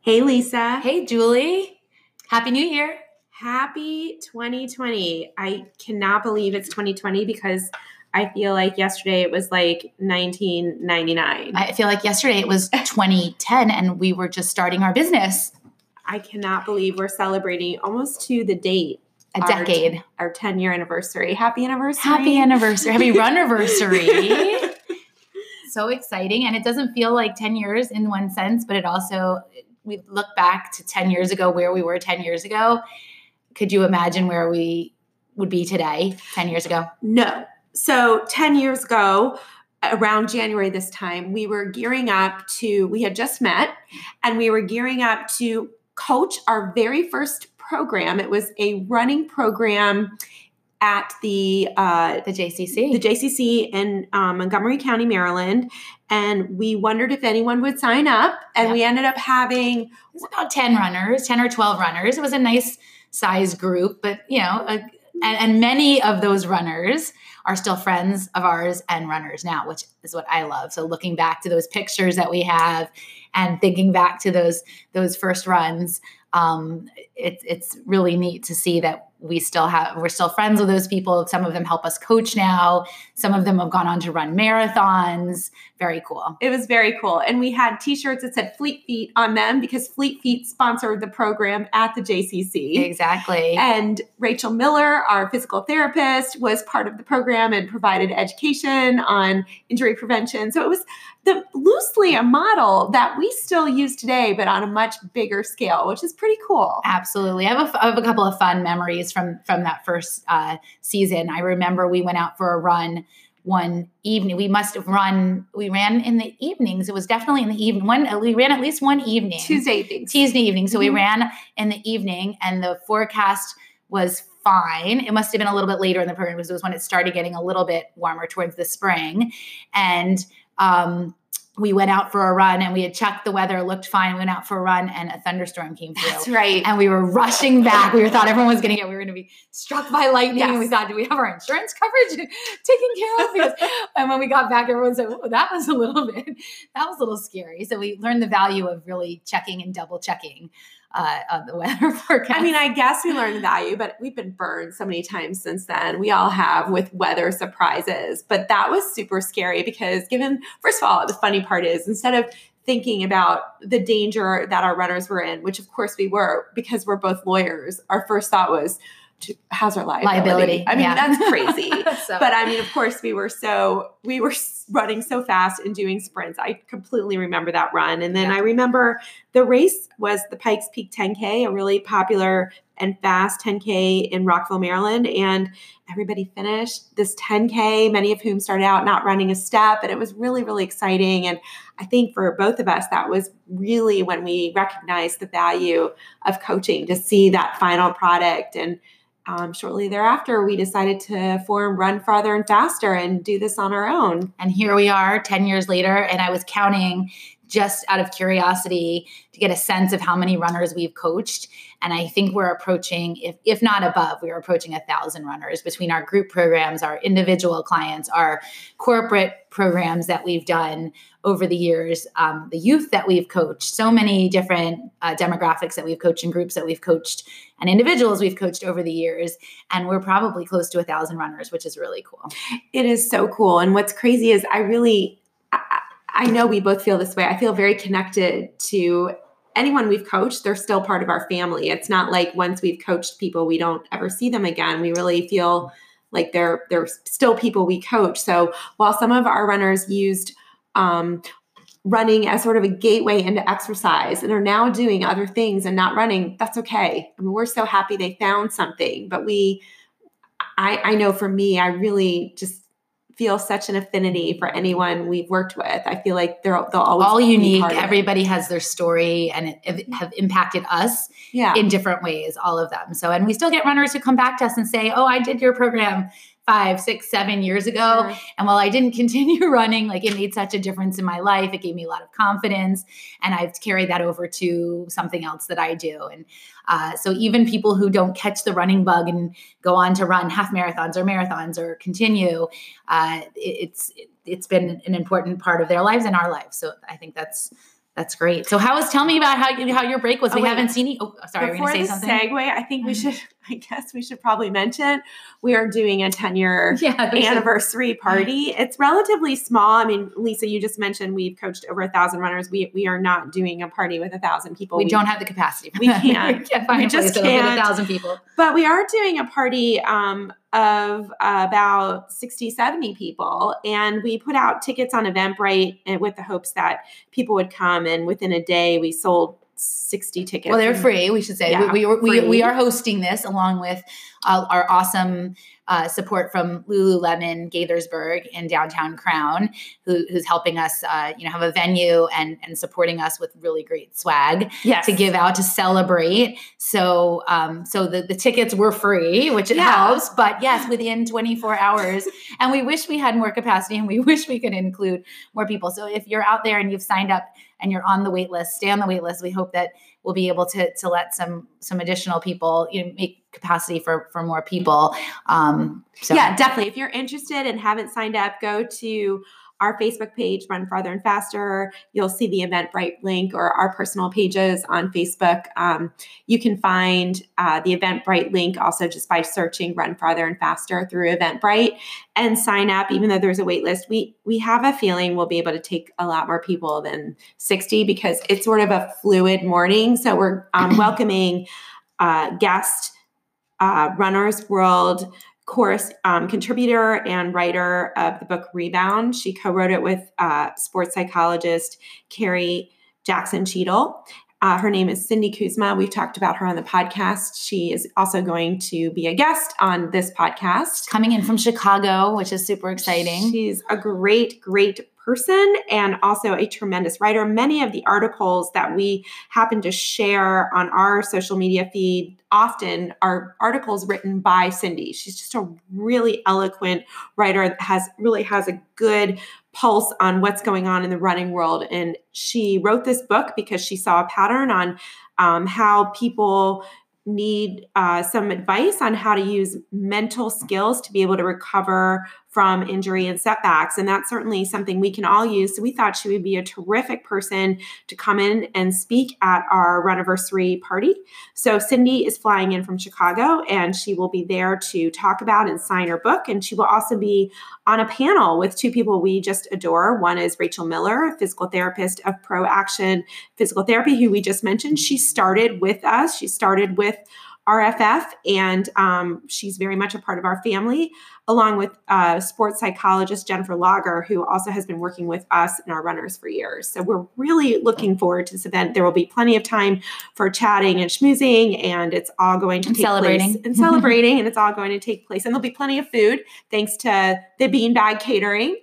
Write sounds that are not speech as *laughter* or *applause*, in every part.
Hey, Lisa. Hey, Julie. Happy New Year. Happy 2020. I cannot believe it's 2020 because I feel like yesterday it was like 1999. I feel like yesterday it was *laughs* 2010 and we were just starting our business. I cannot believe we're celebrating almost to the date. A decade. Our, our 10 year anniversary. Happy anniversary. Happy anniversary. Happy *laughs* run anniversary. *laughs* so exciting. And it doesn't feel like 10 years in one sense, but it also we look back to 10 years ago where we were 10 years ago could you imagine where we would be today 10 years ago no so 10 years ago around january this time we were gearing up to we had just met and we were gearing up to coach our very first program it was a running program at the uh, the JCC, the JCC in um, Montgomery County, Maryland, and we wondered if anyone would sign up, and yep. we ended up having about ten runners, ten or twelve runners. It was a nice size group, but you know, a, and, and many of those runners are still friends of ours and runners now, which is what I love. So looking back to those pictures that we have, and thinking back to those those first runs, um, it, it's really neat to see that we still have we're still friends with those people. Some of them help us coach now. Some of them have gone on to run marathons. Very cool. It was very cool. And we had t-shirts that said fleet feet on them because fleet feet sponsored the program at the jcc exactly. And rachel miller our physical therapist was part of the program and provided education on injury prevention. So it was the loosely a model that we still use today, but on a much bigger scale, which is pretty cool. Absolutely, I have a, I have a couple of fun memories from from that first uh, season. I remember we went out for a run one evening. We must have run. We ran in the evenings. It was definitely in the evening. One we ran at least one evening. Tuesday evening. Tuesday evening. So mm-hmm. we ran in the evening, and the forecast was fine. It must have been a little bit later in the program because it was when it started getting a little bit warmer towards the spring, and um, we went out for a run and we had checked the weather, looked fine. We went out for a run and a thunderstorm came through. That's right. And we were rushing back. We thought everyone was going to get, we were going to be struck by lightning. Yes. And we thought, do we have our insurance coverage *laughs* taken care of? Because, and when we got back, everyone said, well, that was a little *laughs* bit, that was a little scary. So we learned the value of really checking and double checking uh, on the *laughs* weather forecast. I mean, I guess we learned value, but we've been burned so many times since then. We all have with weather surprises. But that was super scary because, given, first of all, the funny part is instead of thinking about the danger that our runners were in, which of course we were because we're both lawyers, our first thought was, how's our liability? liability. I mean, yeah. that's *laughs* crazy. so. But I mean, of course, we were so we were running so fast and doing sprints. I completely remember that run. And then yeah. I remember the race was the Pikes Peak 10K, a really popular and fast 10K in Rockville, Maryland. And everybody finished this 10K, many of whom started out not running a step. And it was really, really exciting. And I think for both of us, that was really when we recognized the value of coaching to see that final product and um, shortly thereafter, we decided to form Run Farther and Faster and do this on our own. And here we are 10 years later. And I was counting just out of curiosity to get a sense of how many runners we've coached. And I think we're approaching, if, if not above, we're approaching a thousand runners between our group programs, our individual clients, our corporate programs that we've done over the years, um, the youth that we've coached, so many different uh, demographics that we've coached and groups that we've coached and individuals we've coached over the years. And we're probably close to a thousand runners, which is really cool. It is so cool. And what's crazy is I really, I, know we both feel this way. I feel very connected to anyone we've coached, they're still part of our family. It's not like once we've coached people, we don't ever see them again. We really feel like they're they're still people we coach. So while some of our runners used um, running as sort of a gateway into exercise and are now doing other things and not running, that's okay. I mean, we're so happy they found something. But we, I, I know for me, I really just feel such an affinity for anyone we've worked with. I feel like they're they'll always all unique. Everybody has their story and it, have impacted us yeah. in different ways. All of them. So, and we still get runners who come back to us and say, "Oh, I did your program." Five, six, seven years ago. Sure. And while I didn't *laughs* continue running, like it made such a difference in my life. It gave me a lot of confidence. And I've carried that over to something else that I do. And uh, so even people who don't catch the running bug and go on to run half marathons or marathons or continue, uh, it, it's it's been an important part of their lives and our lives. So I think that's that's great. So how was tell me about how you, how your break was? Oh, we wait. haven't seen you. Oh, sorry, Before the something. segue, I think we Mhm. should. *laughs* I guess we should probably mention we are doing a ten year *laughs* yeah, we should- anniversary party. It's relatively small. I mean, Lisa, you just mentioned we've coached over a thousand runners. We we are not doing a party with a thousand people. we don't have the capacity. *laughs* We can't. we can't find We just can't. a thousand people. but we are doing a party um, of about 60 70 people. And we put out tickets on eventbrite eh, with the hopes that people would come. And within a day we sold 60 tickets Well, they're free. We should say Yeah, we, we, we, we are hosting this along with uh, our awesome uh, support from Lululemon Gaithersburg in downtown Crown, who, who's helping us, uh, you know, have a venue and and supporting us with really great swag yes to give out to celebrate. So, um, so the the tickets were free, which it Yeah. helps. But yes, within 24 hours, and we wish we had more capacity, and we *laughs* wish we could include more people. So if you're out there and you've signed up and you're on the wait list, stay on the wait list. We hope that we'll be able to to let some some additional people you know make capacity for for more people. Um, so yeah definitely if you're interested and haven't signed up go to our Facebook page, Run Farther and Faster. You'll see the Eventbrite link or our personal pages on Facebook. Um, you can find uh, the Eventbrite link also just by searching Run Farther and Faster through Eventbrite and sign up. Even though there's a wait list, we we have a feeling we'll be able to take a lot more people than 60 because it's sort of a fluid morning. So we're um, welcoming uh, guest uh, Runners World course um, contributor and writer of the book Rebound. She co wrote it with uh, sports psychologist Carrie Jackson Cheadle. Uh, her name is Cindy Kuzma. We've talked about her on the podcast. She is also going to be a guest on this podcast. coming in from Chicago, which is super exciting. She's a great, great person and also a tremendous writer. Many of the articles that we happen to share on our social media feed often are articles written by Cindy. She's just a really eloquent writer that has really has a good pulse on what's going on in the running world. And she wrote this book because she saw a pattern on um, how people need uh, some advice on how to use mental skills to be able to recover from injury and setbacks. And that's certainly something we can all use. So we thought she would be a terrific person to come in and speak at our Runiversary party. So Cindy is flying in from Chicago and she will be there to talk about and sign her book. And she will also be on a panel with two people we just adore. One is Rachel Miller, a physical therapist of Pro Action Physical Therapy, who we just mentioned. She started with us. She started with RFF, and um, she's very much a part of our family, along with uh, sports psychologist Jennifer Lager, who also has been working with us and our runners for years. So we're really looking forward to this event. There will be plenty of time for chatting and schmoozing, and it's all going to And take celebrating. place and celebrating, *laughs* and it's all going to take place. And there'll be plenty of food thanks to the Beanbag Catering.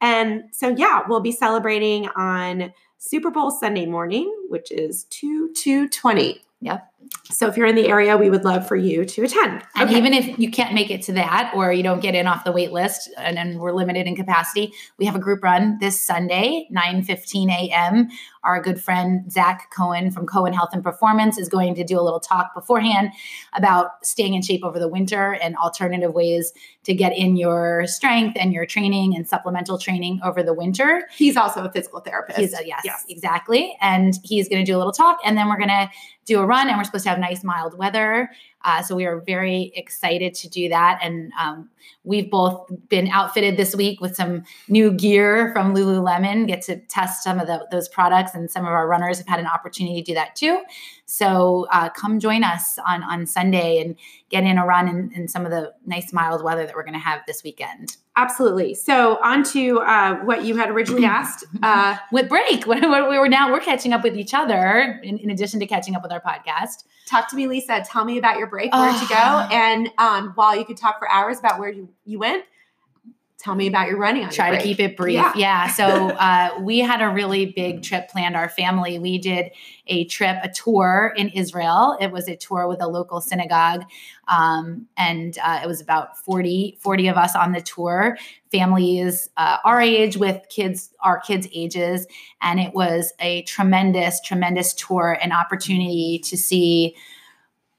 And so, yeah, we'll be celebrating on Super Bowl Sunday morning, which is 2 2 20. Yep. So if you're in the area, we would love for you to attend. And Okay. even if you can't make it to that or you don't get in off the wait list and, and we're limited in capacity, we have a group run this Sunday, 9 15 a.m. Our good friend Zach Cohen from Cohen Health and Performance is going to do a little talk beforehand about staying in shape over the winter and alternative ways to get in your strength and your training and supplemental training over the winter. he's also a physical therapist. He's a, yes, Yes. exactly. And he's going to do a little talk, and then we're going to do a run, and we're supposed to have nice mild weather. Uh, so we are very excited to do that, and um, we've both been outfitted this week with some new gear from Lululemon. Get to test some of the, those products, and some of our runners have had an opportunity to do that too. So uh, come join us on on Sunday and get in a run in, in some of the nice mild weather that we're going to have this weekend. Absolutely. So on to uh, what you had originally *laughs* asked. Uh, with break *laughs* when we were now we're catching up with each other in, in addition to catching up with our podcast talk to me, Lisa. Tell me about your break. Where'd you go? Ah. And um, while you could talk for hours about where you, you went, tell me about your running. Try to keep it brief. Yeah. yeah. So *laughs* uh, we had a really big trip planned. Our family. We did a trip, a tour in Israel. It was a tour with a local synagogue, um, and uh, it was about 40, 40 of us on the tour. Families uh, our age with kids, our kids' ages, and it was a tremendous, tremendous tour, an opportunity to see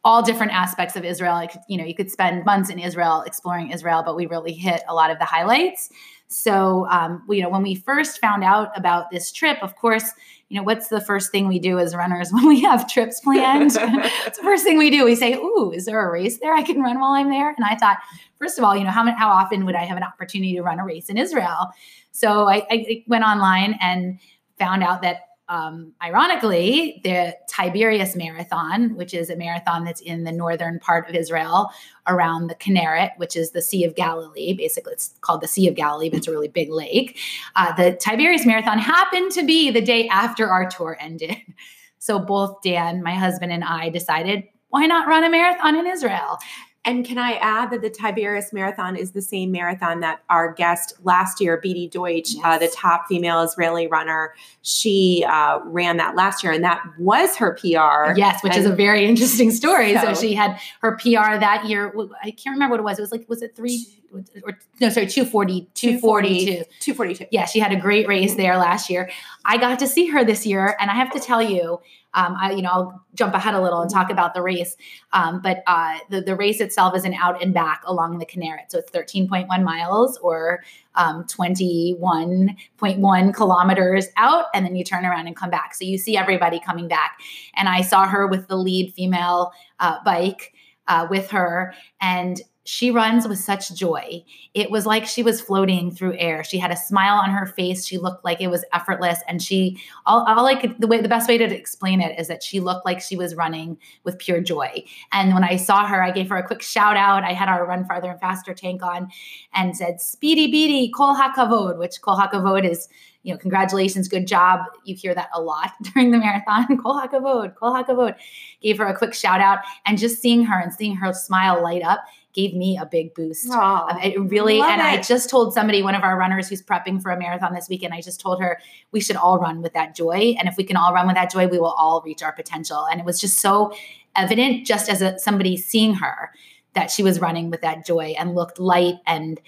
all different aspects of Israel. Like, you know, you could spend months in Israel exploring Israel, but we really hit a lot of the highlights. So, um, you know, when we first found out about this trip, of course, you know, what's the first thing we do as runners *laughs* when we have trips planned? *laughs* it's the first thing we do. We say, "Ooh, is there a race there I can run while I'm there?" And I thought, first of all, you know, how how often would I have an opportunity to run a race in Israel? So I, I went online and found out that um, ironically, the Tiberias Marathon, which is a marathon that's in the northern part of Israel around the Kinneret, which is the Sea of Galilee. Basically, it's called the Sea of Galilee, but it's a really big lake. Uh, the Tiberias Marathon happened to be the day after our tour ended. *laughs* So both Dan, my husband, and I decided why not run a marathon in Israel? And can I add that the Tiberias Marathon is the same marathon that our guest last year, Beatie Deutsch, yes. uh, the top female Israeli runner, she uh, ran that last year, and that was her PR. Yes, which and is a very interesting story. So, so, she had her PR that year. I can't remember what it was. It was like, was it three? Or, no, sorry, 240, 242. 242. Yeah, she had a great race there last year. I got to see her this year, and I have to tell you, um, I, you know, I'll jump ahead a little and talk about the race. Um, but uh, the, the race itself is an out and back along the Kinneret. So it's 13.1 miles or um, 21.1 kilometers out, and then you turn around and come back. So you see everybody coming back. And I saw her with the lead female uh, bike uh, with her. And she runs with such joy. It was like she was floating through air. She had a smile on her face. She looked like it was effortless. And she, all, all I the way, the best way to explain it is that she looked like she was running with pure joy. And when I saw her, I gave her a quick shout out. I had our Run Farther and Faster tank on and said, Speedy Beatie, Kol HaKavod, which Kol HaKavod is you know, congratulations, good job. You hear that a lot *laughs* during the marathon. Kol hakavod, kol hakavod. Gave her a quick shout out, and just seeing her and seeing her smile light up gave me a big boost. Oh, it really, and it. I just told somebody, one of our runners who's prepping for a marathon this weekend, I just told her we should all run with that joy. And if we can all run with that joy, we will all reach our potential. And it was just so evident, just as a, somebody seeing her, that she was running with that joy and looked light and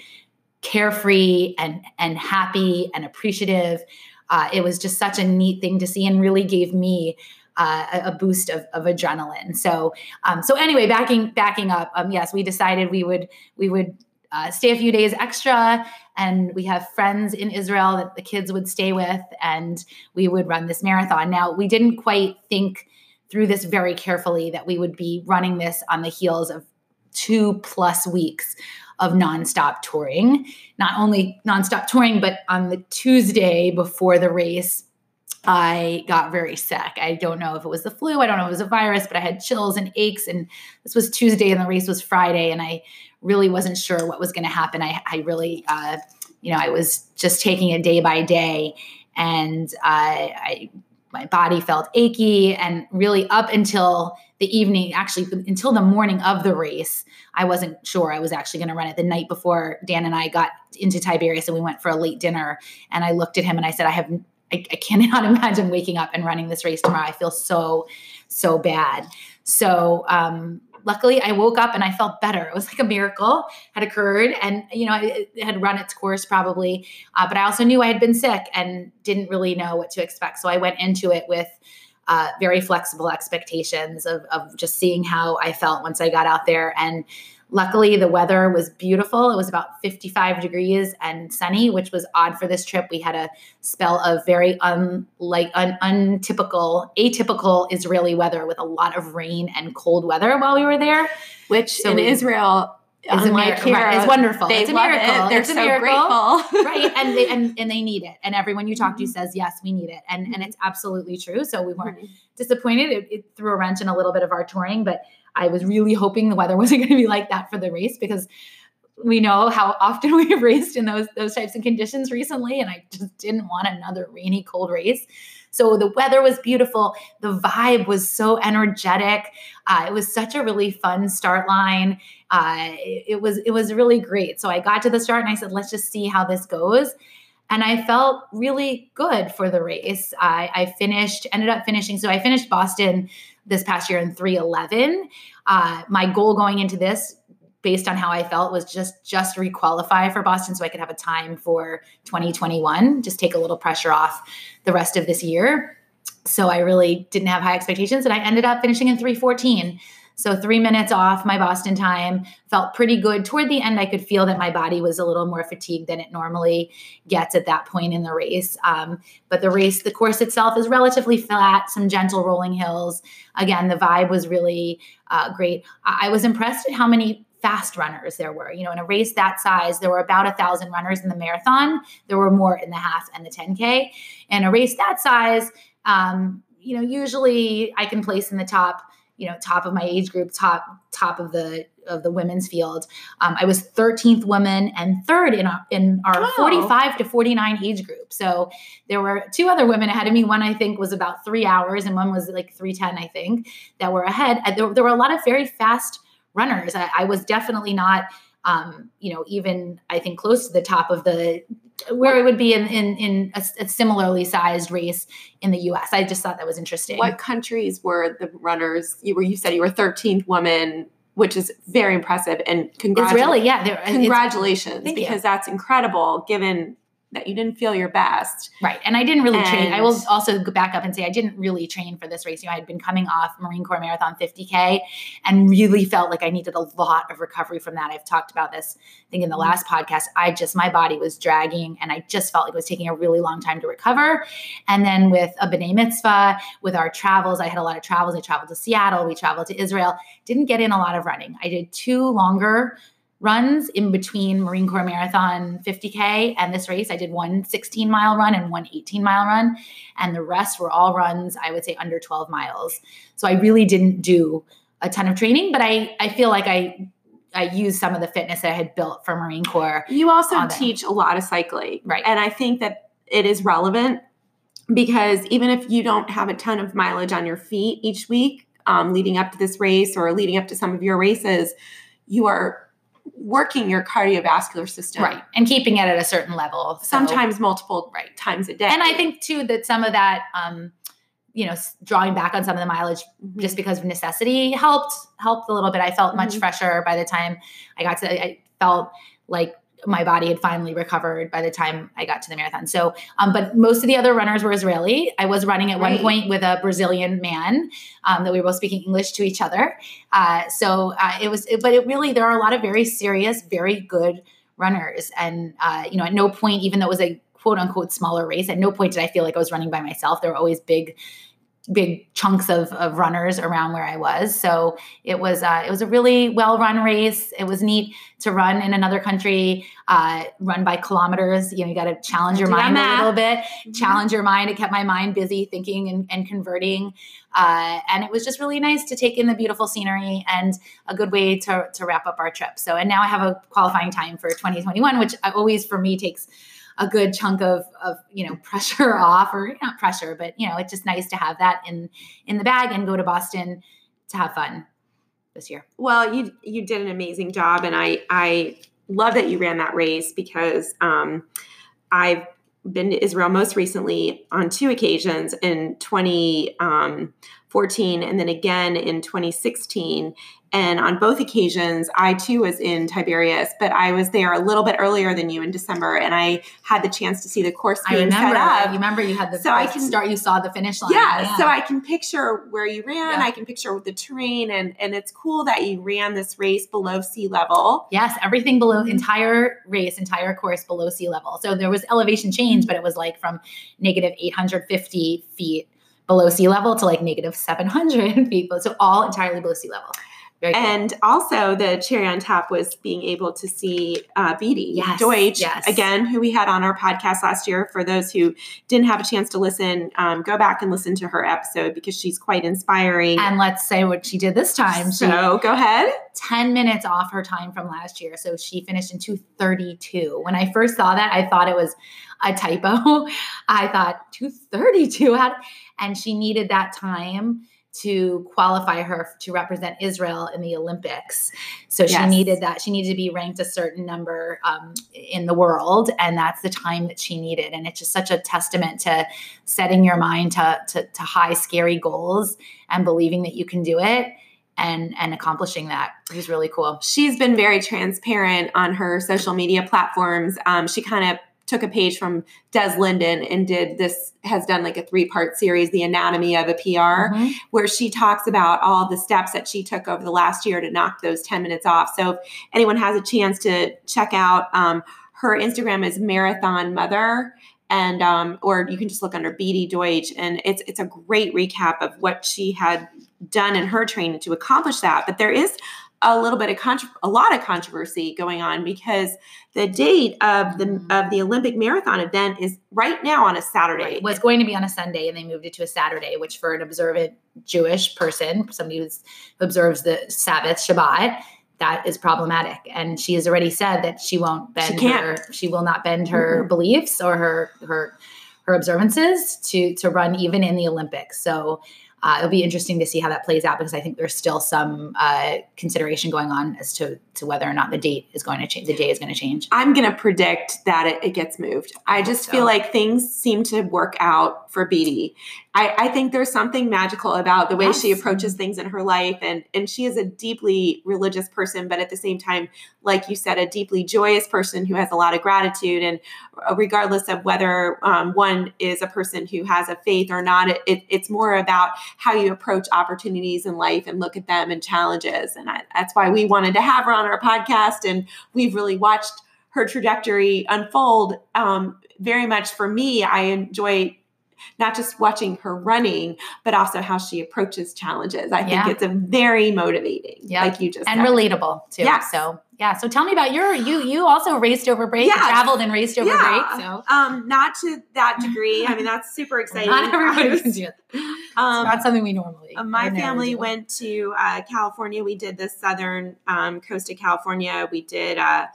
carefree and and happy and appreciative. Uh, it was just such a neat thing to see and really gave me uh, a boost of, of adrenaline. So, um, so anyway, backing backing up, um, yes, we decided we would we would uh, stay a few days extra, and we have friends in Israel that the kids would stay with, and we would run this marathon. Now, we didn't quite think through this very carefully that we would be running this on the heels of two plus weeks of nonstop touring. Not only nonstop touring, but on the Tuesday before the race, I got very sick. I don't know if it was the flu, I don't know if it was a virus, but I had chills and aches. And this was Tuesday and the race was Friday. And I really wasn't sure what was going to happen. I, I really, uh, you know, I was just taking it day by day. And I, I, my body felt achy. And really, up until the evening, actually, until the morning of the race, I wasn't sure I was actually going to run it. The night before Dan and I got into Tiberias and we went for a late dinner, and I looked at him and I said, I have I, I cannot *laughs* imagine waking up and running this race tomorrow. I feel so, so bad. So, um, luckily I woke up and I felt better. It was like a miracle had occurred and, you know, it, had run its course probably. Uh, but I also knew I had been sick and didn't really know what to expect. So I went into it with uh, very flexible expectations of, of just seeing how I felt once I got out there. And Luckily, the weather was beautiful. It was about 55 degrees and sunny, which was odd for this trip. We had a spell of very unlike un, untypical, atypical Israeli weather with a lot of rain and cold weather while we were there. Which so in we, Israel is a miracle. Right. It's wonderful. They it's a miracle. It. They're it's so grateful. *laughs* right. And they and, and they need it. And everyone you talk to mm-hmm. says, yes, we need it. And and it's absolutely true. So we weren't mm-hmm. disappointed. It, it, threw a wrench in a little bit of our touring, but I was really hoping the weather *laughs* wasn't going to be like that for the race because we know how often *laughs* we've raced in those those types of conditions recently, and I just didn't want another rainy, cold race. So the weather was beautiful. The vibe was so energetic. Uh, it was such a really fun start line. Uh, it, it was it was really great. So I got to the start and I said, let's just see how this goes. And I felt really good for the race. I, I finished, ended up finishing. So I finished Boston this past year in 311. Uh, my goal going into this based on how I felt was just just requalify for Boston so I could have a time for 2021, just take a little pressure off the rest of this year. So I really didn't have high expectations and I ended up finishing in 314. So three minutes off my Boston time felt pretty good. Toward the end, I could feel that my body was a little more fatigued than it normally gets at that point in the race. Um, but the race, the course itself is relatively flat, some gentle rolling hills. Again, the vibe was really uh, great. I was impressed at how many fast runners there were. You know, in a race that size, there were about a thousand runners in the marathon. There were more in the half and the 10K. In a race that size, um, you know, usually I can place in the top, you know, top of my age group, top top of the of the women's field. Um, I was 13th woman and third in our, in our oh. 45 to 49 age group. So there were two other women ahead of me. One I think was about three hours, and one was like 310, I think, that were ahead. There, there were a lot of very fast runners. I, I was definitely not, um, you know, even I think close to the top of the where it would be in in, in a, a, similarly sized race in the U.S. I just thought that was interesting. What countries were the runners? You were you said you were 13th woman. Which is very impressive, and congratulations! Really, yeah, congratulations because you. that's incredible. Given that you didn't feel your best. Right. And I didn't really and train. I will also go back up and say I didn't really train for this race. You know, I had been coming off Marine Corps Marathon 50K and really felt like I needed a lot of recovery from that. I've talked about this, I think, in the mm-hmm. last podcast. I just, my body was dragging and I just felt like it was taking a really long time to recover. And then with a B'nai Mitzvah, with our travels, I had a lot of travels. I traveled to Seattle, we traveled to Israel, didn't get in a lot of running. I did two longer runs in between Marine Corps Marathon 50K and this race. I did one 16 mile run and one 18 mile run. And the rest were all runs, I would say, under 12 miles. So I really didn't do a ton of training, but I, I feel like I I used some of the fitness that I had built for Marine Corps. You also teach a lot of cycling. Right. And I think that it is relevant because even if you don't have a ton of mileage on your feet each week um, leading up to this race or leading up to some of your races, you are working your cardiovascular system right and keeping it at a certain level so. sometimes multiple right times a day and i think too that some of that um you know drawing back on some of the mileage mm-hmm. just because of necessity helped helped a little bit i felt much mm-hmm. fresher by the time i got to i felt like my body had finally recovered by the time I got to the marathon. So, um, but most of the other runners were Israeli. I was running at right. one point with a Brazilian man um, that we were both speaking English to each other. Uh, so uh, it was, but it really, there are a lot of very serious, very good runners. And, uh, you know, at no point, even though it was a quote unquote smaller race, at no point did I feel like I was running by myself. There were always big, big chunks of, of runners around where I was. So it was uh, it was a really well run race. It was neat to run in another country, uh, run by kilometers. You know, you got to challenge your mind a little bit, mm-hmm. challenge your mind. It kept my mind busy thinking and, and converting. Uh, and it was just really nice to take in the beautiful scenery and a good way to, to wrap up our trip. So, and now I have a qualifying time for 2021, which always for me takes a good chunk of of you know *laughs* pressure off or not pressure but you know it's just nice to have that in in the bag and go to boston to have fun this year. Well you you did an amazing job and i i love that you ran that race because um i've been to israel most recently on two occasions in 20 um, and then again in 2016 and on both occasions, I too was in Tiberias, but I was there a little bit earlier than you in December, and I had the chance to see the course being I remember, set up. You remember you had the so I can start. You saw the finish line. Yeah, yeah. so I can picture where you ran. Yeah. I can picture the terrain, and and it's cool that you ran this race below sea level. Yes, everything below mm-hmm. entire race, entire course below sea level. So there was elevation change, but it was like from negative 850 feet below sea level to like negative 700 feet. *laughs* So all entirely below sea level Very cool. And also the cherry on top was being able to see uh, Beatie Yes, Deutsch yes. again, who we had on our podcast last year. For those who didn't have a chance to listen, um, go back and listen to her episode because she's quite inspiring. and let's say what she did this time. She so go ahead. 10 minutes off her time from last year. So she finished in 232. When I first saw that, I thought it was a typo. *laughs* I thought 232 how and she needed that time to qualify her to represent Israel in the Olympics. So she Yes. needed that. She needed to be ranked a certain number um, in the world, and that's the time that she needed. And it's just such a testament to setting your mind to, to, to high, scary goals and believing that you can do it and and accomplishing that. It was really cool. She's been very transparent on her social media platforms. Um, she kind of took a page from Des Linden and did this, has done like a three part series, The Anatomy of a PR. Mhm. where she talks about all the steps that she took over the last year to knock those 10 minutes off. So if anyone has a chance to check out, um, her Instagram is Marathon Mother. And um, or you can just look under Beatie Deutsch, and it's it's a great recap of what she had done in her training to accomplish that. But there is a little bit of contro- a lot of controversy going on because the date of the of the Olympic marathon event is right now on a Saturday. Right. Was going to be on a Sunday and they moved it to a Saturday, which for an observant Jewish person, somebody who's, who observes the Sabbath, Shabbat, that is problematic. And she has already said that she won't bend She can't. her, she will not bend her Mhm. beliefs or her her her observances to to run even in the Olympics. So uh, it'll be interesting to see how that plays out because I think there's still some uh, consideration going on as to to whether or not the date is going to change. The day is going to change. I'm going to predict that it, it gets moved. I just so. feel like things seem to work out for Beatie. I, I think there's something magical about the way she approaches things in her life. And, and she is a deeply religious person, but at the same time, like you said, a deeply joyous person who has a lot of gratitude. And uh, regardless of whether um, one is a person who has a faith or not, it, it, it's more about how you approach opportunities in life and look at them and challenges. And I, that's why we wanted to have her on our podcast. And we've really watched her trajectory unfold. Um, very much for me, I enjoy not just watching her running, but also how she approaches challenges. I think Yeah. it's a very motivating, Yeah. like you just and said. relatable too. Yeah. So yeah. So tell me about your you you also raced over break, Yes. traveled and raced over Yeah. break. So Um, not to that *laughs* degree. I mean, that's super exciting. not everybody can do it. Um, not something we normally. Uh, my family went to uh, California. We did the southern um, coast of California. We did uh,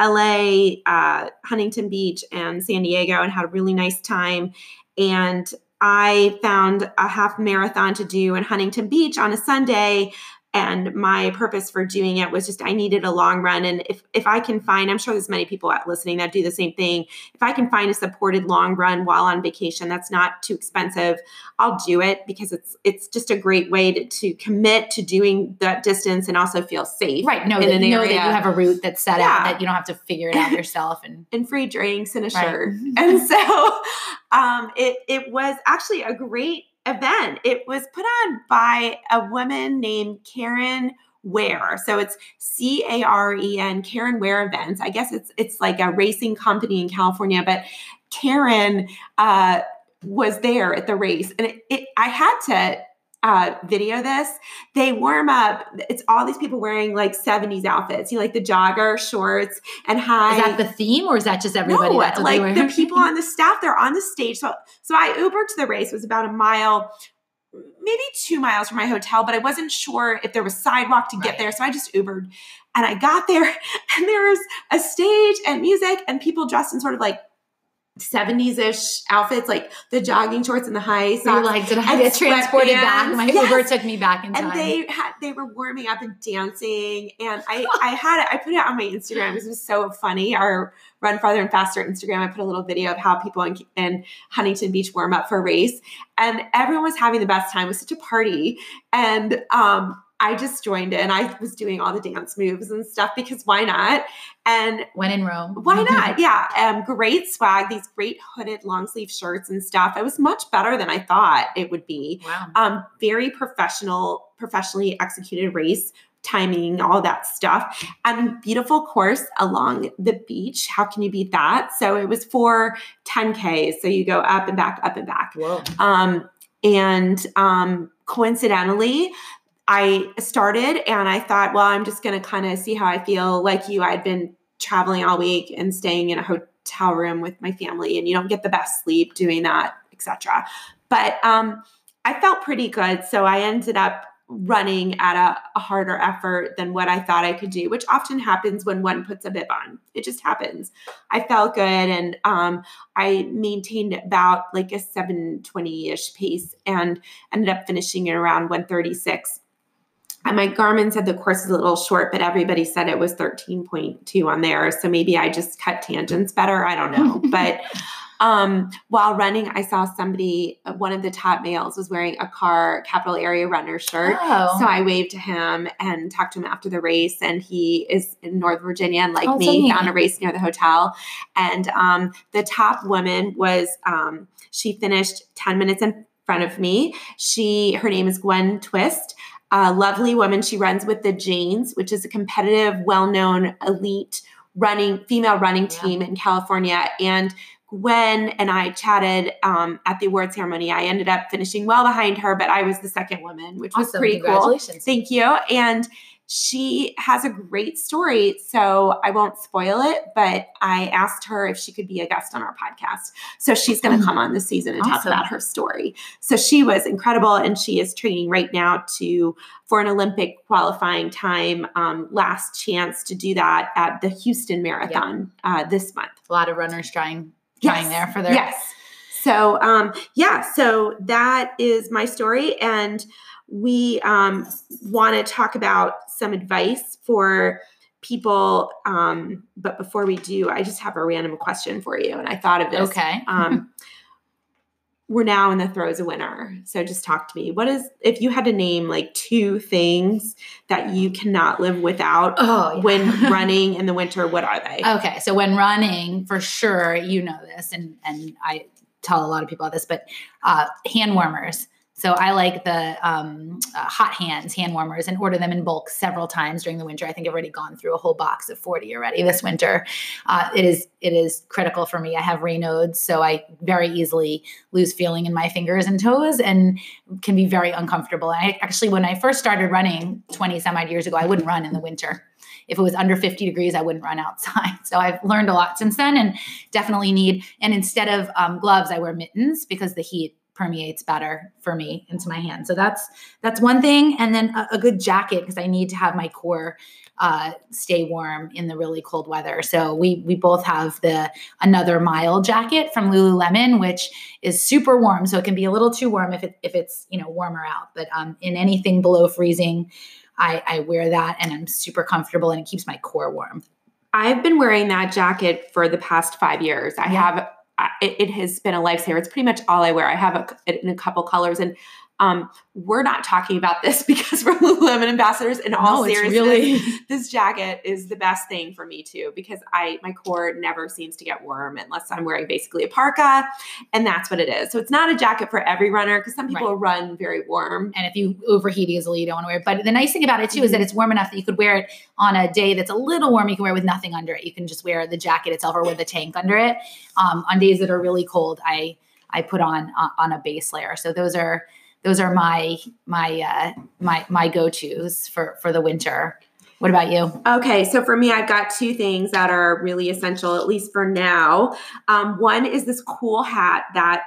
LA, uh, Huntington Beach, and San Diego, and had a really nice time. And I found a half marathon to do in Huntington Beach on a Sunday. And my purpose for doing it was just I needed a long run. And if, if I can find, I'm sure there's many people out listening that do the same thing. If I can find a supported long run while on vacation, that's not too expensive. I'll do it because it's it's just a great way to, to commit to doing that distance and also feel safe. right. No, that know that you have a route that's set out that you don't have to figure it out *laughs* yourself. And and free drinks and a Right. shirt. *laughs* And so um, it it was actually a great event. It was put on by a woman named Caren Ware. So it's C A R E N Caren Ware Events. I guess it's it's like a racing company in California, but Caren uh, was there at the race, and it, it I had to. Uh, video this. They warm up. It's all these people wearing like 70s outfits, you know, like the jogger shorts and high. is that the theme, or is that just everybody? No, like the *laughs* people on the staff, they're on the stage. So, so I Ubered to the race. It was about a mile, maybe two miles from my hotel, but I wasn't sure if there was sidewalk to get Right. there. So I just Ubered, and I got there, *laughs* and there was a stage and music, and people dressed in sort of like 70s ish outfits, like the jogging shorts and the high socks. like, did I get transported back? My Yes. Uber took me back in time. and they had they were warming up and dancing and i i had it i put it on my instagram it was so funny our run farther and faster instagram i put a little video of how people in, in huntington beach warm up for a race and everyone was having the best time it was such a party and um I just joined it and I was doing all the dance moves and stuff because why not? And when in Rome. why *laughs* not? Yeah. Um, great swag, these great hooded long sleeve shirts and stuff. It was much better than I thought it would be wow. um, very professional, professionally executed race, timing, all that stuff, and beautiful course along the beach. How can you beat that? So it was for 10K. So you go up and back, up and back. Whoa. Um, and um, coincidentally, I started and I thought, well, I'm just going to kind of see how I feel. Like you, I'd been traveling all week and staying in a hotel room with my family, and you don't get the best sleep doing that, etc. But um, I felt pretty good, so I ended up running at a, a, harder effort than what I thought I could do, which often happens when one puts a bib on. It just happens. I felt good and um, I maintained about like a 720 ish pace and ended up finishing at around 136. And my Garmin said the course is a little short, but everybody said it was 13.2 on there. So maybe I just cut tangents better. I don't know. *laughs* but um, while running, I saw somebody, uh, one of the top males was wearing a car capital area runner shirt. Oh. So I waved to him and talked to him after the race. And he is in North Virginia and like oh, me, found a race near the hotel. And um, the top woman was, um, she finished 10 minutes in front of me. She, her name is Gwen Twist. A lovely woman. She runs with the Janes, which is a competitive, well-known elite running female running team yeah. in California. And Gwen and I chatted um, at the award ceremony. I ended up finishing well behind her, but I was the second woman, which awesome. was pretty cool. Thank you. And she has a great story. So I won't spoil it, but I asked her if she could be a guest on our podcast. So she's going to come on this season and awesome. talk about her story. So she was incredible, and she is training right now to for an Olympic qualifying time. Um, last chance to do that at the Houston Marathon uh, this month. A lot of runners trying trying yes. there for their yes. So um, yeah, so that is my story, and we um, want to talk about some advice for people. Um, but before we do, I just have a random question for you, and I thought of this. Okay. *laughs* Um, we're now in the throes of winter. So just talk to me. What is if you had to name like two things that you cannot live without oh, yeah. when *laughs* running in the winter, what are they? Okay. So when running, for sure, you know this and and I tell a lot of people this, but uh, hand warmers. So I like the um, uh, hot hands hand warmers and order them in bulk several times during the winter. I think I've already gone through a whole box of 40 already this winter. Uh, it is it is critical for me. I have Raynaud's, so I very easily lose feeling in my fingers and toes and can be very uncomfortable. I actually, when I first started running 20 some odd years ago, I wouldn't run in the winter if it was under 50 degrees, I wouldn't run outside. *laughs* So I've learned a lot since then and definitely need, and instead of um, gloves, I wear mittens because the heat permeates better for me into my hand. So that's that's one thing, and then a, a good jacket because I need to have my core uh, stay warm in the really cold weather. So we we both have the another mile jacket from Lululemon, which is super warm. So it can be a little too warm if it if it's you know warmer out, but um, in anything below freezing, I, I wear that and I'm super comfortable and it keeps my core warm. I've been wearing that jacket for the past five years. I yeah. have it, it, has been a lifesaver. It's pretty much all I wear. I have a, in a couple colors, and um, we're not talking about this *laughs* because we're Lululemon ambassadors. In all no, seriousness, really... *laughs* this jacket is the best thing for me too because I my core never seems to get warm unless I'm wearing basically a parka, and that's what it is. So it's not a jacket for every runner because some people right. run very warm, and if you overheat easily, you don't want to wear it. But the nice thing about it too mm-hmm. is that mm-hmm. it's warm enough that you could wear it on a day that's a little warm. You can wear it with nothing under it. You can just wear the jacket itself or with a tank under it. Um, on days that are really cold, I I put on uh, on a base layer. So those are those are my my uh, my my go tos for for the winter. What about you? Okay, so for me, I've got two things that are really essential, at least for now. Um, one is this cool hat that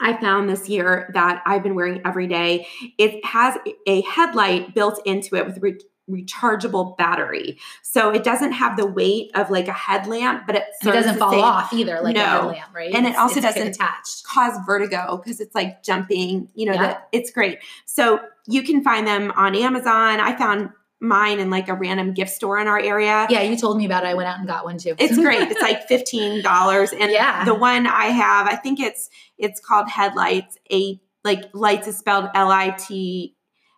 I found this year that I've been wearing every day. It has a headlight built into it with rechargeable battery. So it doesn't have the weight of like a headlamp, but it, it doesn't fall off either like no. a headlamp, right? And it also doesn't attached. cause vertigo because it's like jumping, you know, yeah. the, it's great. So you can find them on Amazon. I found mine in like a random gift store in our area. Yeah, you told me about it. I went out and got one too. it's great. *laughs* It's like $15 and yeah. the one I have, I think it's it's called Headlightz. A like lights is spelled L I T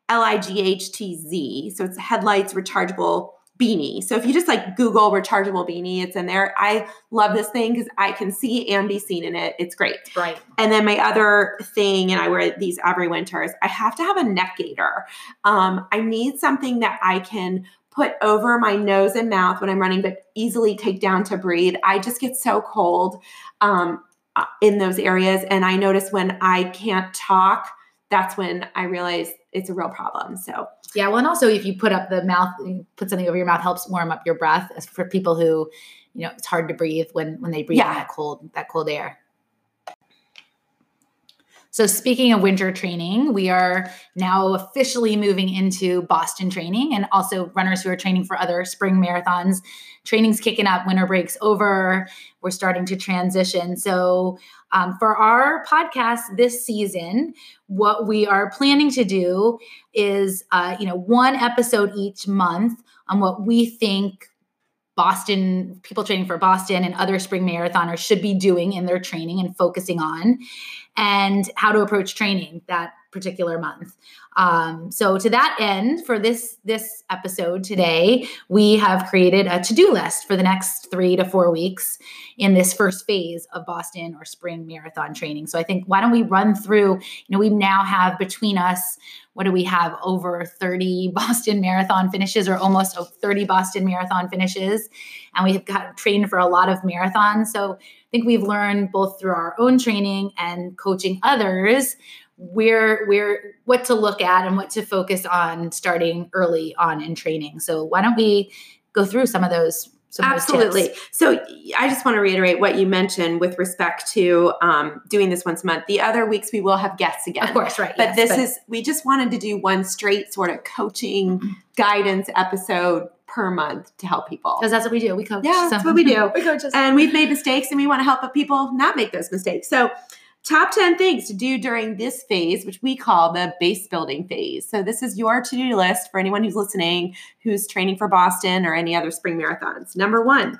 L I G H T Z. So it's headlightz rechargeable beanie. So if you just like Google rechargeable beanie, it's in there. I love this thing because I can see and be seen in it. It's great. Right. And then my other thing, and I wear these every winter, is I have to have a neck gaiter. Um, I need something that I can put over my nose and mouth when I'm running, but easily take down to breathe. I just get so cold um, uh, in those areas. And I notice when I can't talk, that's when I realize it's a real problem. So yeah, well, and also if you put up the mouth, put something over your mouth helps warm up your breath. As for people who, you know, it's hard to breathe when when they breathe yeah. that cold that cold air. So, speaking of winter training, we are now officially moving into Boston training and also runners who are training for other spring marathons. Training's kicking up, winter breaks over. We're starting to transition. So, um, for our podcast this season, what we are planning to do is, uh, you know, one episode each month on what we think Boston, people training for Boston and other spring marathoners should be doing in their training and focusing on, and how to approach training. That particular month. Um, so to that end, for this this episode today, we have created a to-do list for the next three to four weeks in this first phase of Boston or spring marathon training. So I think why don't we run through, you know, we now have between us, what do we have, over 30 *laughs* Boston marathon finishes or almost 30 Boston marathon finishes. And we have got trained for a lot of marathons. So I think we've learned both through our own training and coaching others where where what to look at and what to focus on starting early on in training. So why don't we go through some of those Absolutely. So I just want to reiterate what you mentioned with respect to um, doing this once a month. The other weeks we will have guests again. Of course, right. But yes, this but- is, we just wanted to do one straight sort of coaching mm-hmm. guidance episode per month to help people. Because that's what we do. We coach. Yeah, so. that's what we do. *laughs* we coach. And we've made mistakes and we want to help people not make those mistakes. So Top 10 things to do during this phase, which we call the base building phase. So, this is your to do list for anyone who's listening who's training for Boston or any other spring marathons. Number one,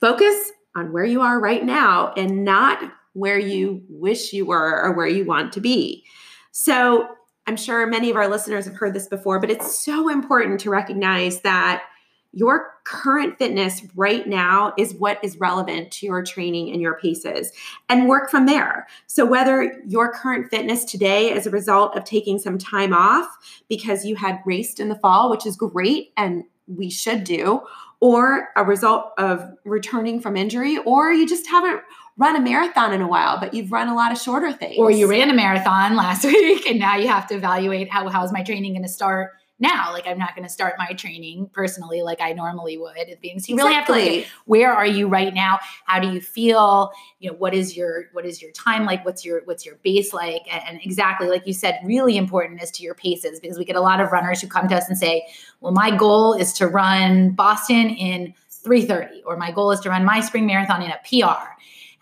focus on where you are right now and not where you wish you were or where you want to be. So, I'm sure many of our listeners have heard this before, but it's so important to recognize that your current fitness right now is what is relevant to your training and your paces and work from there. So, whether your current fitness today is a result of taking some time off because you had raced in the fall, which is great and we should do, or a result of returning from injury, or you just haven't run a marathon in a while, but you've run a lot of shorter things. Or you ran a marathon last *laughs* week and now you have to evaluate how how's my training going to start now. Like I'm not going to start my training personally like I normally would. It being so you really have to look at where are you right now? How do you feel? You know, what is your what is your time like? What's your what's your base like? And, and exactly like you said, really important is to your paces because we get a lot of runners who come to us and say, "Well, my goal is to run Boston in 3:30 or my goal is to run my spring marathon in a PR."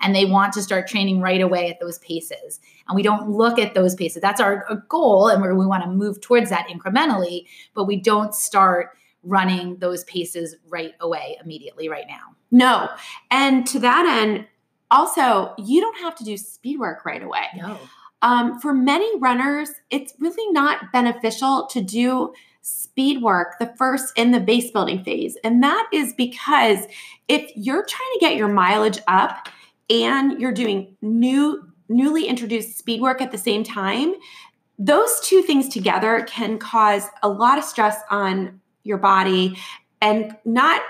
And they want to start training right away at those paces. And we don't look at those paces. That's our, our goal, and we want to move towards that incrementally, but we don't start running those paces right away immediately right now. No. And to that end, also, you don't have to do speed work right away. No. Um, for many runners, it's really not beneficial to do speed work the first in the base building phase. And that is because if you're trying to get your mileage up, and you're doing new newly introduced speed work at the same time, those two things together can cause a lot of stress on your body and not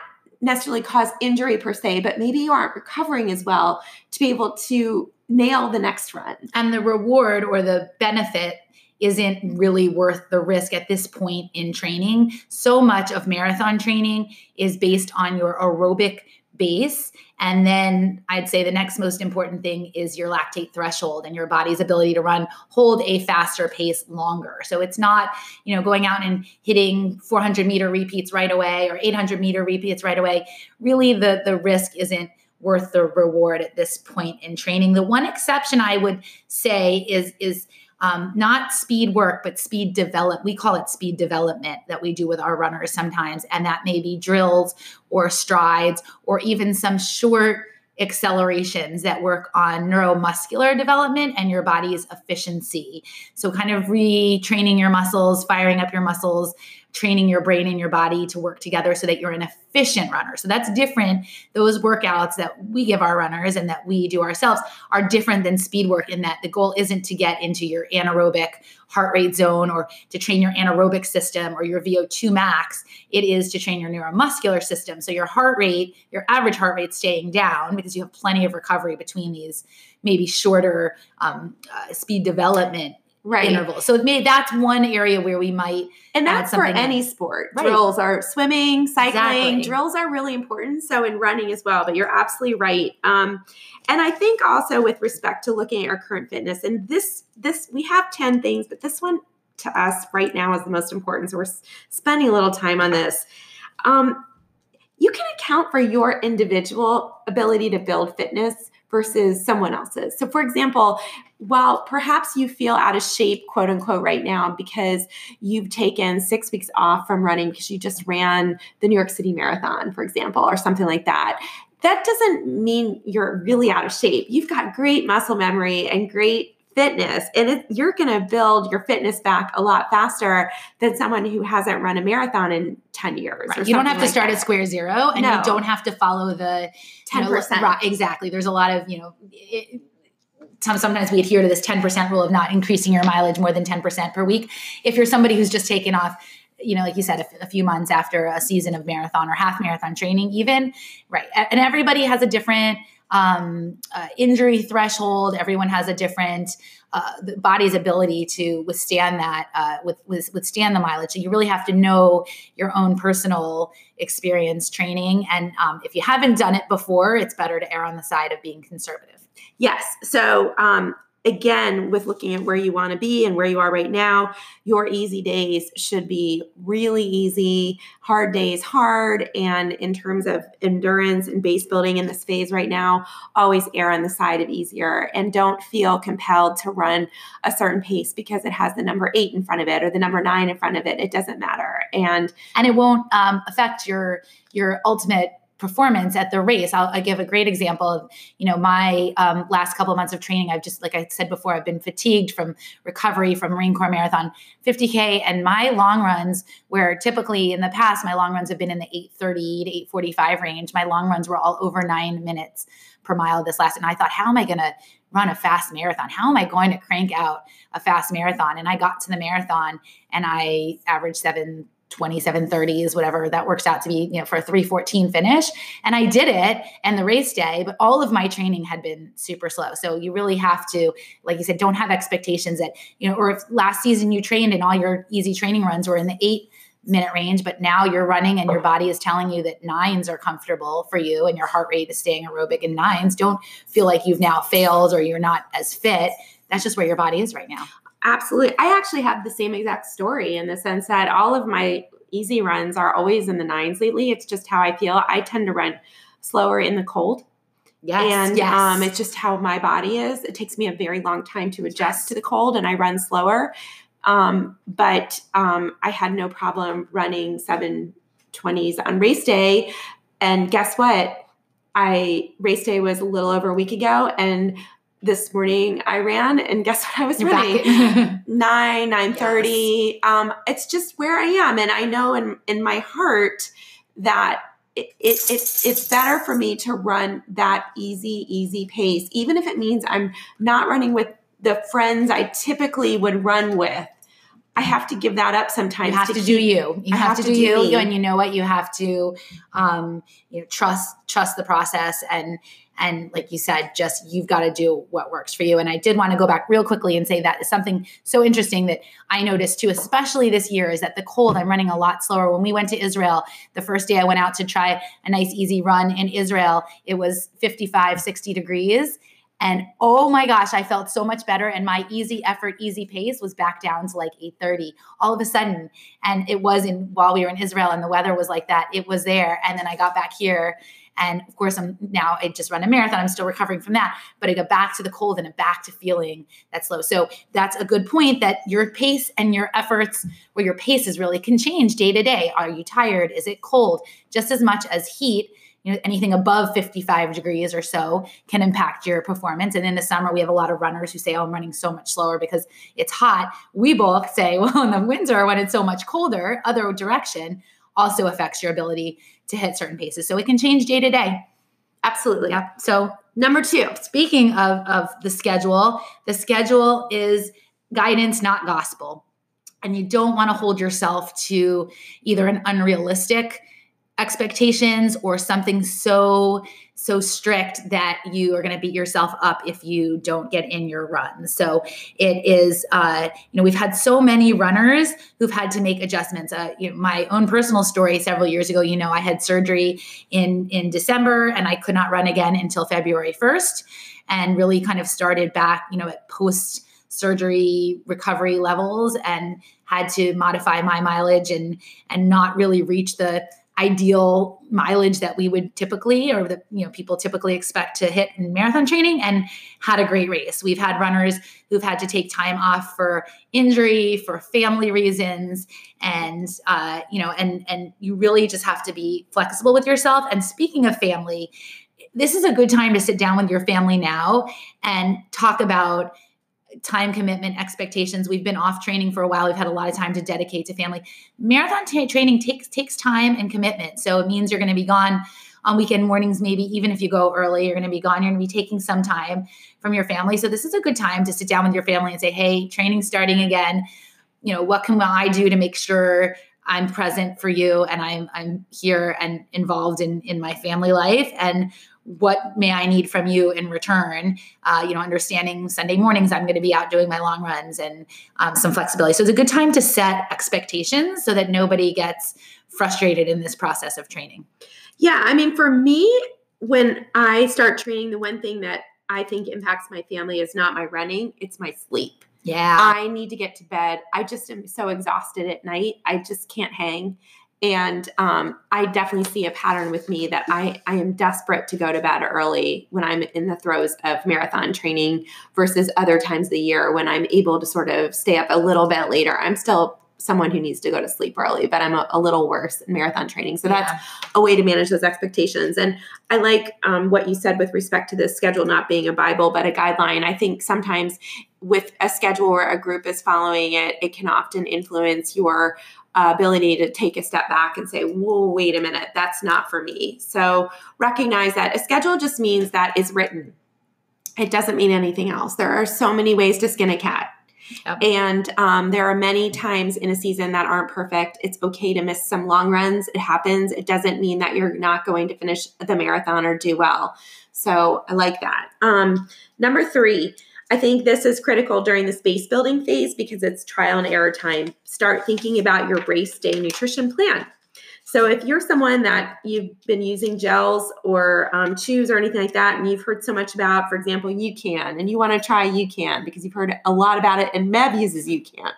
necessarily cause injury per se, but maybe you aren't recovering as well to be able to nail the next run. And the reward or the benefit isn't really worth the risk at this point in training. So much of marathon training is based on your aerobic base. And then I'd say the next most important thing is your lactate threshold and your body's ability to run, hold a faster pace longer. So it's not, you know, going out and hitting 400 meter repeats right away or 800 meter repeats right away. Really, the, the risk isn't worth the reward at this point in training. The one exception I would say is, is, um, not speed work, but speed develop. We call it speed development that we do with our runners sometimes. And that may be drills or strides or even some short accelerations that work on neuromuscular development and your body's efficiency. So, kind of retraining your muscles, firing up your muscles, training your brain and your body to work together so that you're an efficient runner. So that's different. Those workouts that we give our runners and that we do ourselves are different than speed work in that the goal isn't to get into your anaerobic heart rate zone or to train your anaerobic system or your VO2 max. It is to train your neuromuscular system. So your heart rate, your average heart rate staying down because you have plenty of recovery between these maybe shorter um, uh, speed development right. intervals. So maybe that's one area where we might And that's for any sport. Right. Drills are swimming, cycling. Exactly. Drills are really important. So in running as well. But you're absolutely right. Um, and I think also with respect to looking at our current fitness, and this this we have ten things, but this one to us right now is the most important. So we're spending a little time on this. Um, you can account for your individual ability to build fitness versus someone else's. So, for example, while perhaps you feel out of shape, quote unquote, right now because you've taken six weeks off from running because you just ran the New York City Marathon, for example, or something like that. That doesn't mean you're really out of shape. You've got great muscle memory and great fitness, and it, you're going to build your fitness back a lot faster than someone who hasn't run a marathon in 10 years. Right. You don't have to like start that. at square zero, and No. you don't have to follow the 10%. right, exactly. There's a lot of you know. It, sometimes we adhere to this 10% rule of not increasing your mileage more than 10% per week. If you're somebody who's just taken off, you know, like you said, a, f- a few months after a season of marathon or half marathon training, even, right. And everybody has a different um, uh, injury threshold. Everyone has a different uh, body's ability to withstand that, uh, with, withstand the mileage. So you really have to know your own personal experience training. And um, if you haven't done it before, it's better to err on the side of being conservative. Yes. So, um, again, with looking at where you want to be and where you are right now, your easy days should be really easy, hard days hard. And in terms of endurance and base building in this phase right now, always err on the side of easier and don't feel compelled to run a certain pace because it has the number eight in front of it or the number nine in front of it. It doesn't matter. And and it won't um, affect your your ultimate performance at the race. I'll, I'll give a great example of, you know, my um, last couple of months of training. I've just, like I said before, I've been fatigued from recovery from Marine Corps Marathon 50K and my long runs, where typically in the past, my long runs have been in the 830 to 845 range. My long runs were all over nine minutes per mile this last. And I thought, how am I going to run a fast marathon? How am I going to crank out a fast marathon? And I got to the marathon and I averaged seven 27 30s whatever that works out to be you know for a 314 finish. And i did it and the race day but all of my training had been super slow. So you really have to like you said don't have expectations that you know or if last season you trained and all your easy training runs were in the eight minute range but now you're running and your body is telling you that nines are comfortable for you and your heart rate is staying aerobic in nines don't feel like you've now failed or you're not as fit. That's just where your body is right now Absolutely. I actually have the same exact story in the sense that all of my easy runs are always in the nines lately. It's just how I feel. I tend to run slower in the cold. yes and yes um, it's just how my body is. It takes me a very long time to adjust to the cold and I run slower. Um, but um, I had no problem running 720s on race day. And guess what? I race day was a little over a week ago and this morning I ran and guess what I was You're running? *laughs* nine, nine thirty. Um, it's just where I am, and I know in in my heart that it, it it's it's better for me to run that easy, easy pace, even if it means I'm not running with the friends I typically would run with. I have to give that up sometimes. you have to, do keep- you you I have, to, do, me. you and you know what you have to um you know trust trust the process and and like you said just you've got to do what works for you and i did want to go back real quickly and say that is something so interesting that i noticed too especially this year is that the cold i'm running a lot slower when we went to israel the first day i went out to try a nice easy run in israel it was 55 60 degrees and oh my gosh, I felt so much better. And my easy effort, easy pace was back down to like 8:30 all of a sudden. And it was in while we were in Israel and the weather was like that, it was there. And then I got back here. And of course, I'm now I just run a marathon. I'm still recovering from that, but I got back to the cold and I'm back to feeling that slow. So that's a good point that your pace and your efforts, or your paces really can change day to day. Are you tired? Is it cold? Just as much as heat you know anything above 55 degrees or so can impact your performance and in the summer we have a lot of runners who say oh i'm running so much slower because it's hot we both say *laughs* well in the winter when it's so much colder other direction also affects your ability to hit certain paces so it can change day to day Absolutely. so Number two. speaking of of the schedule the schedule is guidance not gospel and you don't want to hold yourself to either an unrealistic expectations or something so so strict that you are going to beat yourself up if you don't get in your run. So it is, uh, you know, we've had so many runners who've had to make adjustments. Uh, you know, my own personal story several years ago, you know, I had surgery in in December and I could not run again until February first, and really kind of started back, you know, at post surgery recovery levels and had to modify my mileage and and not really reach the ideal mileage that we would typically or that you know people typically expect to hit in marathon training and had a great race. We've had runners who've had to take time off for injury for family reasons and uh, you know and and you really just have to be flexible with yourself. And speaking of family this is a good time to sit down with your family now and talk about time commitment expectations. We've been off training for a while. We've had a lot of time to dedicate to family. Marathon t- training takes takes time and commitment. So it means you're going to be gone on weekend mornings maybe even if you go early you're going to be gone you're going to be taking some time from your family so this is a good time to sit down with your family and say hey training starting again you know what can i do to make sure i'm present for you and i'm i'm here and involved in in my family life and what may I need from you in return? Uh, you know, understanding Sunday mornings I'm going to be out doing my long runs and um, some flexibility. So it's a good time to set expectations so that nobody gets frustrated in this process of training. Yeah, I mean, for me, when I start training, the one thing that I think impacts my family is not my running; it's my sleep. Yeah, I need to get to bed. I just am so exhausted at night. I just can't hang and um, i definitely see a pattern with me that I, I am desperate to go to bed early when i'm in the throes of marathon training versus other times of the year when i'm able to sort of stay up a little bit later. I'm still someone who needs to go to sleep early but i'm a, a little worse in marathon training. So that's yeah. a way to manage those expectations. And i like um, what you said with respect to the schedule not being a bible but a guideline. I think sometimes with a schedule where a group is following it, it can often influence your uh, ability to take a step back and say, whoa, wait a minute, that's not for me. So recognize that a schedule just means that it's written. It doesn't mean anything else. There are so many ways to skin a cat. Yep. And um, there are many times in a season that aren't perfect. It's okay to miss some long runs. It happens. It doesn't mean that you're not going to finish the marathon or do well. So I like that. Um, number three, I think this is critical during the space building phase because it's trial and error time. Start thinking about your race day nutrition plan. So if you're someone that you've been using gels or um, chews or anything like that, and you've heard so much about, for example, UCAN, and you want to try UCAN because you've heard a lot about it, and Meb uses UCAN.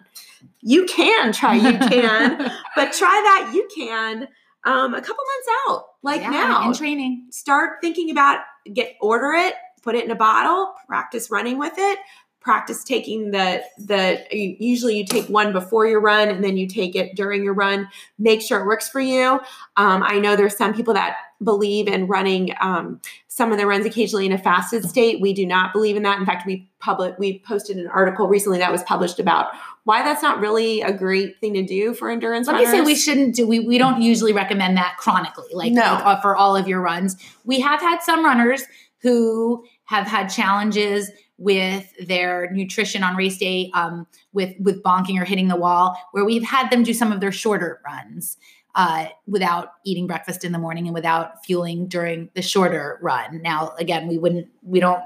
You can try *laughs* UCAN, but try that UCAN um, a couple months out, like yeah, now in training. Start thinking about get order it, put it in a bottle, practice running with it, practice taking the the usually you take one before your run and then you take it during your run make sure it works for you um, i know there's some people that believe in running um, some of the runs occasionally in a fasted state we do not believe in that in fact we public we posted an article recently that was published about why that's not really a great thing to do for endurance let runners. me say we shouldn't do we, we don't usually recommend that chronically like, no. like uh, for all of your runs we have had some runners who have had challenges with their nutrition on race day, um, with with bonking or hitting the wall, where we've had them do some of their shorter runs uh, without eating breakfast in the morning and without fueling during the shorter run. Now, again, we wouldn't, we don't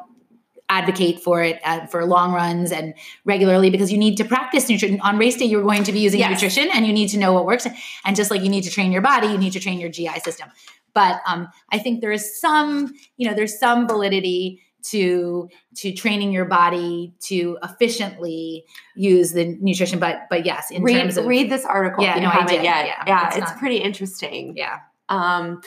advocate for it uh, for long runs and regularly because you need to practice nutrition on race day you're going to be using yes. nutrition and you need to know what works and just like you need to train your body you need to train your gi system but um, i think there is some you know there's some validity to to training your body to efficiently use the nutrition but but yes in read, terms of read this article yeah no, I did, yet. yeah yeah it's, it's pretty interesting. Yeah. Um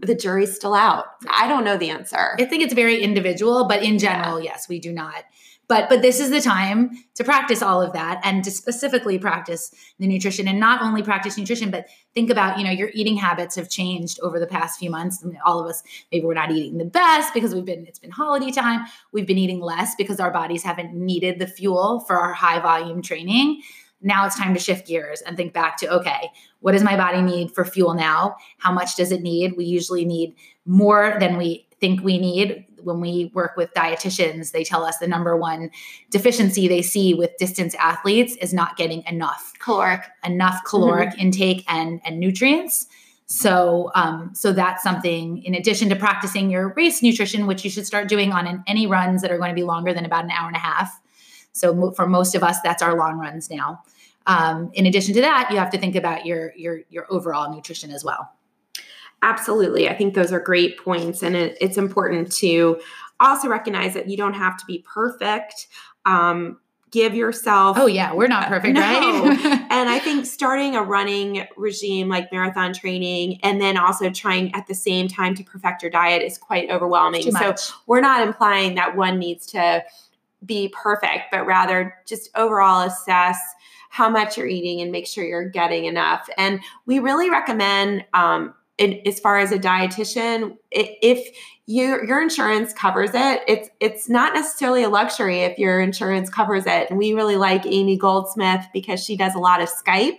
the jury's still out. I don't know the answer. I think it's very individual but in general yeah. yes we do not but but this is the time to practice all of that and to specifically practice the nutrition and not only practice nutrition but think about you know your eating habits have changed over the past few months. All of us maybe we're not eating the best because we've been it's been holiday time. We've been eating less because our bodies haven't needed the fuel for our high volume training. Now it's time to shift gears and think back to okay what does my body need for fuel now? How much does it need? We usually need more than we think we need when we work with dietitians, they tell us the number one deficiency they see with distance athletes is not getting enough caloric, enough caloric mm-hmm. intake and and nutrients. So, um, so that's something in addition to practicing your race nutrition, which you should start doing on an, any runs that are going to be longer than about an hour and a half. So, for most of us, that's our long runs now. Um, in addition to that, you have to think about your your your overall nutrition as well. Absolutely, I think those are great points, and it, it's important to also recognize that you don't have to be perfect. Um, give yourself oh yeah we're not *laughs* perfect no. right *laughs* and i think starting a running regime like marathon training and then also trying at the same time to perfect your diet is quite overwhelming. So we're not implying that one needs to be perfect but rather just overall assess how much you're eating and make sure you're getting enough. And we really recommend um, as far as a dietitian if your your insurance covers it. It's it's not necessarily a luxury if your insurance covers it. And we really like Amy Goldsmith because she does a lot of Skype.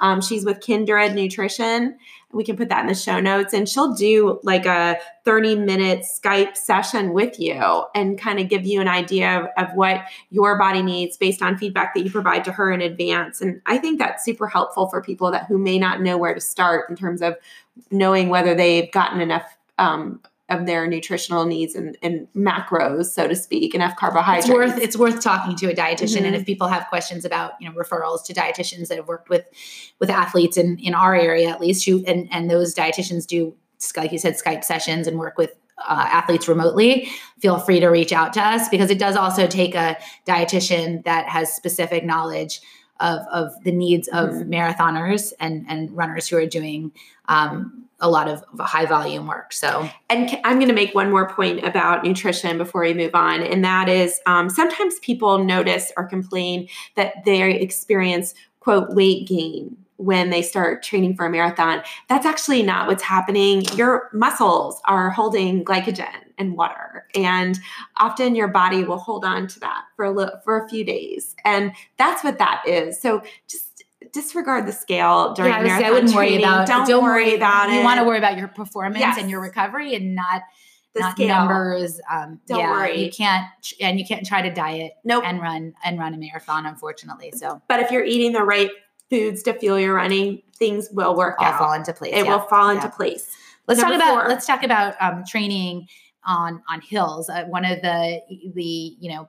Um, she's with Kindred Nutrition. We can put that in the show notes, and she'll do like a 30 minute Skype session with you and kind of give you an idea of, of what your body needs based on feedback that you provide to her in advance. And I think that's super helpful for people that who may not know where to start in terms of knowing whether they've gotten enough um, of their nutritional needs and, and, macros, so to speak, enough carbohydrates. It's worth it's worth talking to a dietitian. Mm-hmm. And if people have questions about you know referrals to dietitians that have worked with with athletes in in our area at least, you and and those dietitians do like you said Skype sessions and work with uh, athletes remotely, feel free to reach out to us because it does also take a dietitian that has specific knowledge of, of the needs of mm-hmm. marathoners and, and runners who are doing um, a lot of high volume work. So, and I'm going to make one more point about nutrition before we move on, and that is um, sometimes people notice or complain that they experience quote weight gain when they start training for a marathon. That's actually not what's happening. Your muscles are holding glycogen and water, and often your body will hold on to that for a little, for a few days, and that's what that is. So just disregard the scale during yeah, marathon I wouldn't training. worry about don't, don't worry about you it. You want to worry about your performance yes. and your recovery and not the not scale. numbers. Um, don't yeah, worry. You can't and you can't try to diet nope. and run and run a marathon, unfortunately. So, but if you're eating the right foods to fuel your running, things will work All out. fall into place. It yeah. will fall into place. Let's Number talk about four. let's talk about um, training on on hills. Uh, one of the the you know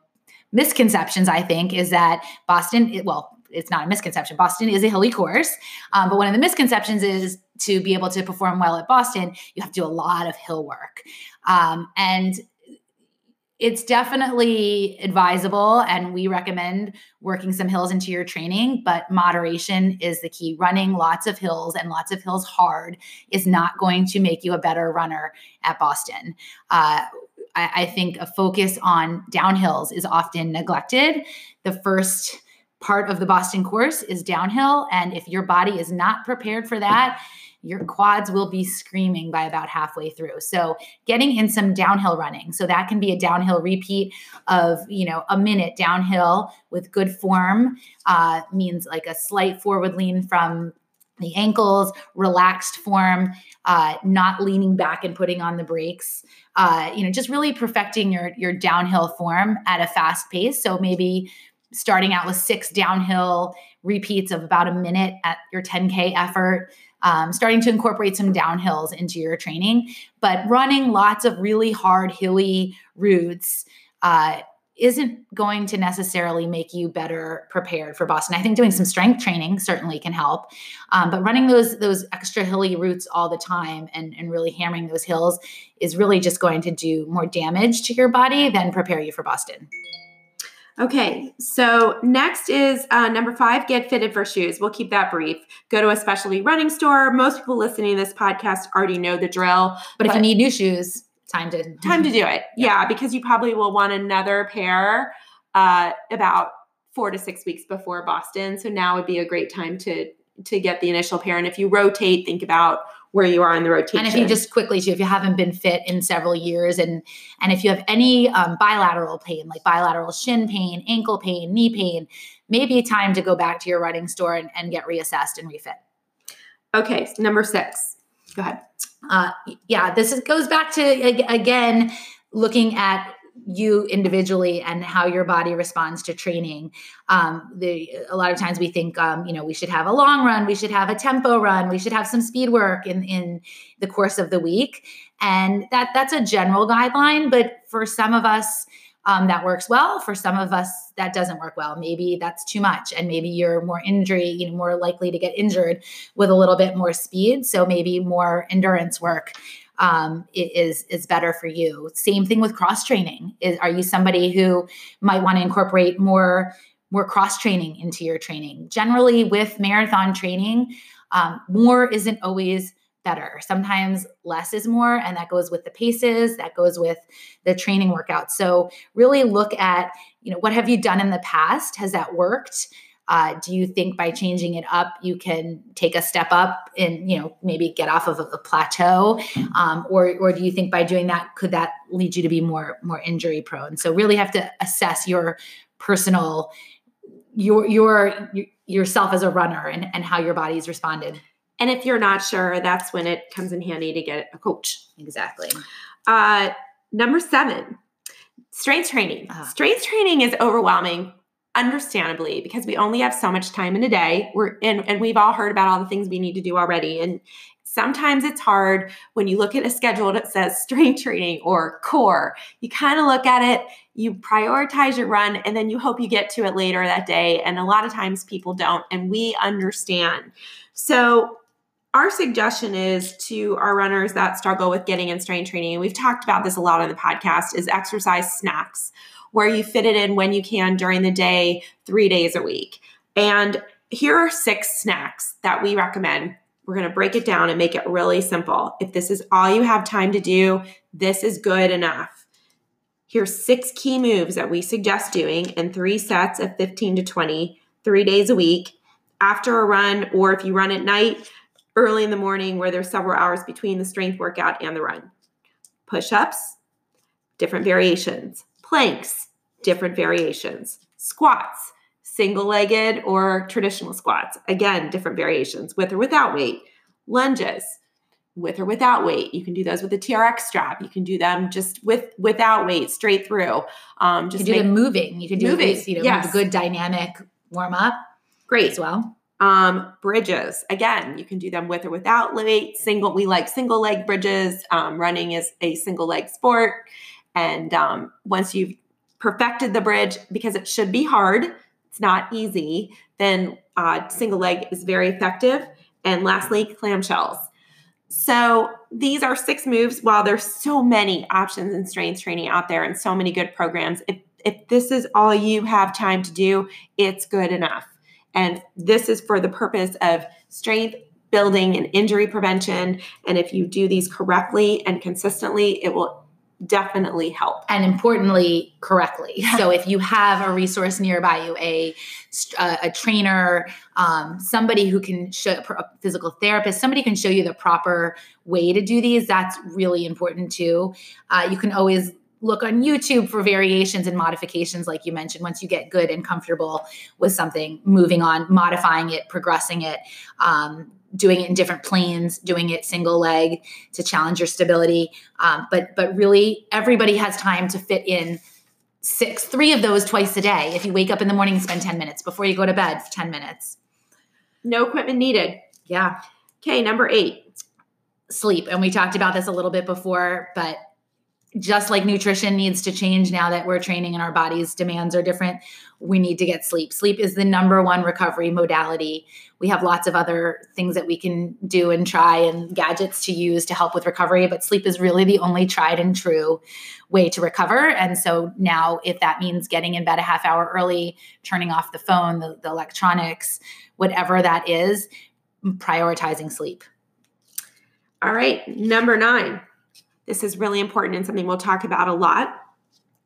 misconceptions I think is that Boston, well, it's not a misconception. Boston is a hilly course, um, but one of the misconceptions is to be able to perform well at Boston, you have to do a lot of hill work, um, and it's definitely advisable and we recommend working some hills into your training but moderation is the key running lots of hills and lots of hills hard is not going to make you a better runner at boston uh, I, I think a focus on downhills is often neglected the first part of the Boston course is downhill. And if your body is not prepared for that, your quads will be screaming by about halfway through. So getting in some downhill running. So that can be a downhill repeat of, you know, a minute downhill with good form uh, means like a slight forward lean from the ankles, relaxed form, uh, not leaning back and putting on the brakes. Uh, you know, just really perfecting your your downhill form at a fast pace. So maybe starting out with six downhill repeats of about a minute at your 10K effort, um, starting to incorporate some downhills into your training. But running lots of really hard, hilly routes. Uh, isn't going to necessarily make you better prepared for Boston. I think doing some strength training certainly can help, um, but running those those extra hilly routes all the time and and really hammering those hills is really just going to do more damage to your body than prepare you for Boston. Okay, so next is uh, number five get fitted for shoes. We'll keep that brief. Go to a specialty running store. Most people listening to this podcast already know the drill. But, but if you need new shoes, time to *laughs* time to do it. Yeah, yeah because you probably will want another pair uh, about four to six weeks before Boston. So now would be a great time to to get the initial pair. And if you rotate, think about where you are in the rotation. And if you just quickly too, if you haven't been fit in several years, and and if you have any um, bilateral pain, like bilateral shin pain, ankle pain, knee pain, maybe time to go back to your running store and, and get reassessed and refit. Okay, number six. Go ahead. Uh, yeah, this is, goes back to again looking at you individually and how your body responds to training. Um, the, a lot of times we think, um, you know, we should have a long run, we should have a tempo run, we should have some speed work in in the course of the week, and that that's a general guideline. But for some of us, um, that works well. For some of us, that doesn't work well. Maybe that's too much, and maybe you're more injury, you know, more likely to get injured with a little bit more speed. So maybe more endurance work um, is is better for you. Same thing with cross training. Is are you somebody who might want to incorporate more more cross training into your training? Generally, with marathon training, um, more isn't always better. Sometimes less is more, and that goes with the paces, that goes with the training workout. So really look at you know what have you done in the past? Has that worked? Uh, do you think by changing it up, you can take a step up and you know maybe get off of a, a plateau, um, or or do you think by doing that could that lead you to be more more injury prone? So really have to assess your personal your your yourself as a runner and, and how your body's responded. And if you're not sure, that's when it comes in handy to get a coach. Exactly. Uh, number seven, strength training. Uh, strength training is overwhelming understandably because we only have so much time in a day we're and, and we've all heard about all the things we need to do already. And sometimes it's hard when you look at a schedule that says strength training or core. You kind of look at it you prioritize your run and then you hope you get to it later that day. And a lot of times people don't and we understand. So our suggestion is to our runners that struggle with getting in strength training and we've talked about this a lot on the podcast is exercise snacks where you fit it in when you can during the day, three days a week. And here are six snacks that we recommend. We're going to break it down and make it really simple. If this is all you have time to do, this is good enough. Here's six key moves that we suggest doing in three sets of 15 to 20, three days a week after a run, or if you run at night, early in the morning where there's several hours between the strength workout and the run. Push ups, different variations planks, different variations, squats, single legged or traditional squats, again, different variations with or without weight, lunges, with or without weight. You can do those with a TRX strap. You can do them just with without weight, straight through. Um, just you can do them moving. You can do moving. These, you know, yes. a good dynamic warm up. Great as well. Um, bridges again, you can do them with or without weight. Single, we like single leg bridges. Um, running is a single leg sport. And um, once you've perfected the bridge, because it should be hard, it's not easy, then uh, single leg is very effective. And lastly, clamshells. So these are six moves. While there's so many options in strength training out there and so many good programs, if, if this is all you have time to do, it's good enough. And this is for the purpose of strength building and injury prevention. And if you do these correctly and consistently, it will definitely help. And importantly, correctly. so if you have a resource nearby you, a a, trainer, um, somebody who can show a physical therapist, somebody can show you the proper way to do these. That's really important too. Uh, you can always look on YouTube for variations and modifications, like you mentioned, once you get good and comfortable with something, moving on, modifying it, progressing it. Um, doing it in different planes, doing it single leg to challenge your stability. Um, but but really, everybody has time to fit in six, three of those twice a day. If you wake up in the morning and spend ten minutes before you go to bed, ten minutes. No equipment needed. Yeah. Okay, number eight, sleep. And we talked about this a little bit before, but just like nutrition needs to change now that we're training and our bodies demands are different, we need to get sleep. Sleep is the number one recovery modality. We have lots of other things that we can do and try and gadgets to use to help with recovery, but sleep is really the only tried and true way to recover. And so now, if that means getting in bed a half hour early, turning off the phone, the, the electronics, whatever that is, prioritizing sleep. All right, number nine this is really important and something we'll talk about a lot.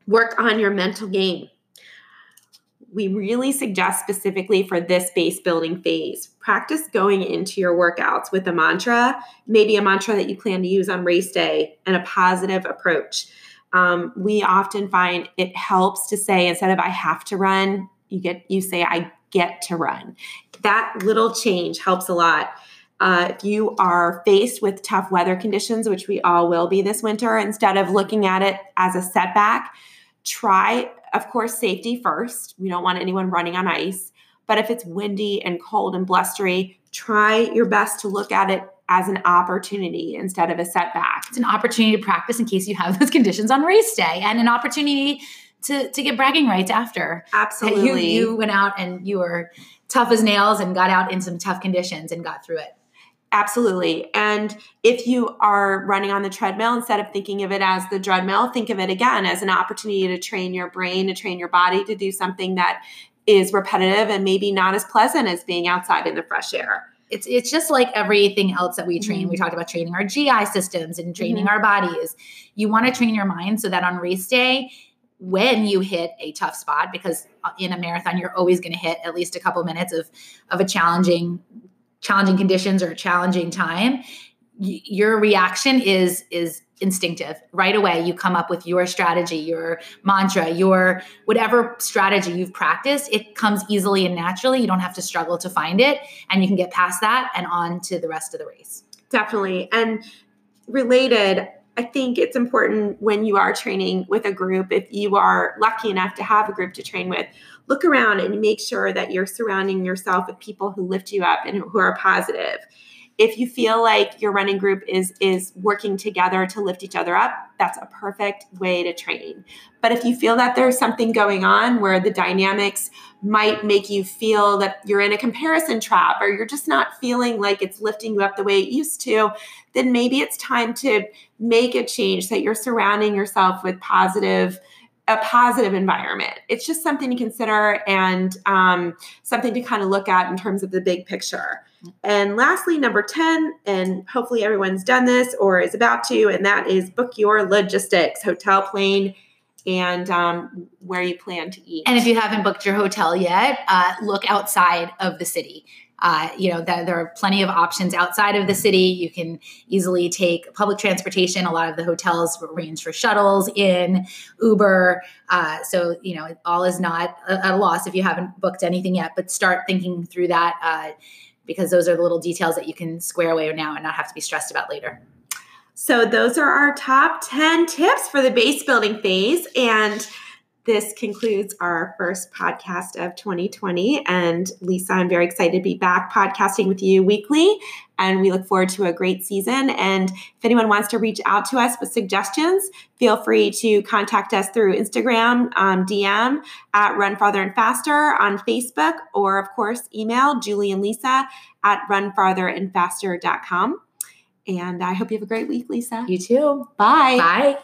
Work on your mental game. We really suggest specifically for this base building phase, practice going into your workouts with a mantra, maybe a mantra that you plan to use on race day, and a positive approach. Um, we often find it helps to say instead of I have to run, you get you say I get to run. That little change helps a lot. Uh, if you are faced with tough weather conditions, which we all will be this winter, instead of looking at it as a setback, try, of course, safety first. We don't want anyone running on ice. But if it's windy and cold and blustery, try your best to look at it as an opportunity instead of a setback. It's an opportunity to practice in case you have *laughs* those conditions on race day and an opportunity to, to get bragging rights after. Absolutely. You, you went out and you were tough as nails and got out in some tough conditions and got through it. Absolutely. And if you are running on the treadmill, instead of thinking of it as the treadmill, think of it again as an opportunity to train your brain, to train your body to do something that is repetitive and maybe not as pleasant as being outside in the fresh air. It's it's just like everything else that we train. Mm-hmm. We talked about training our GI systems and training mm-hmm. our bodies. You want to train your mind so that on race day, when you hit a tough spot, because uh, in a marathon you're always going to hit at least a couple minutes of of a challenging challenging conditions or a challenging time, your reaction is is instinctive. Right away you come up with your strategy your mantra your whatever strategy you've practiced. It comes easily and naturally. You don't have to struggle to find it and you can get past that and on to the rest of the race. Definitely. And related I think it's important when you are training with a group, if you are lucky enough to have a group to train with, look around and make sure that you're surrounding yourself with people who lift you up and who are positive. If you feel like your running group is is working together to lift each other up that's a perfect way to train. But if you feel that there's something going on where the dynamics might make you feel that you're in a comparison trap or you're just not feeling like it's lifting you up the way it used to then maybe it's time to make a change that you're surrounding yourself with positive a positive environment. It's just something to consider and um, something to kind of look at in terms of the big picture. And lastly, number 10, and hopefully everyone's done this or is about to, and that is book your logistics, hotel, plane, and um, where you plan to eat. And if you haven't booked your hotel yet, uh, look outside of the city. Uh, you know, that there are plenty of options outside of the city. You can easily take public transportation. A lot of the hotels arrange for shuttles in Uber. Uh, so, you know, all is not a, a, loss if you haven't booked anything yet, but start thinking through that uh, because those are the little details that you can square away now and not have to be stressed about later. So, those are our top 10 tips for the base building phase. And this concludes our first podcast of 2020. And Lisa, I'm very excited to be back podcasting with you weekly. And we look forward to a great season. And if anyone wants to reach out to us with suggestions, feel free to contact us through Instagram, um, DM at Run Farther and Faster on Facebook, or of course, email Julie and Lisa at runfartherandfaster.com. And I hope you have a great week, Lisa. You too. Bye. Bye.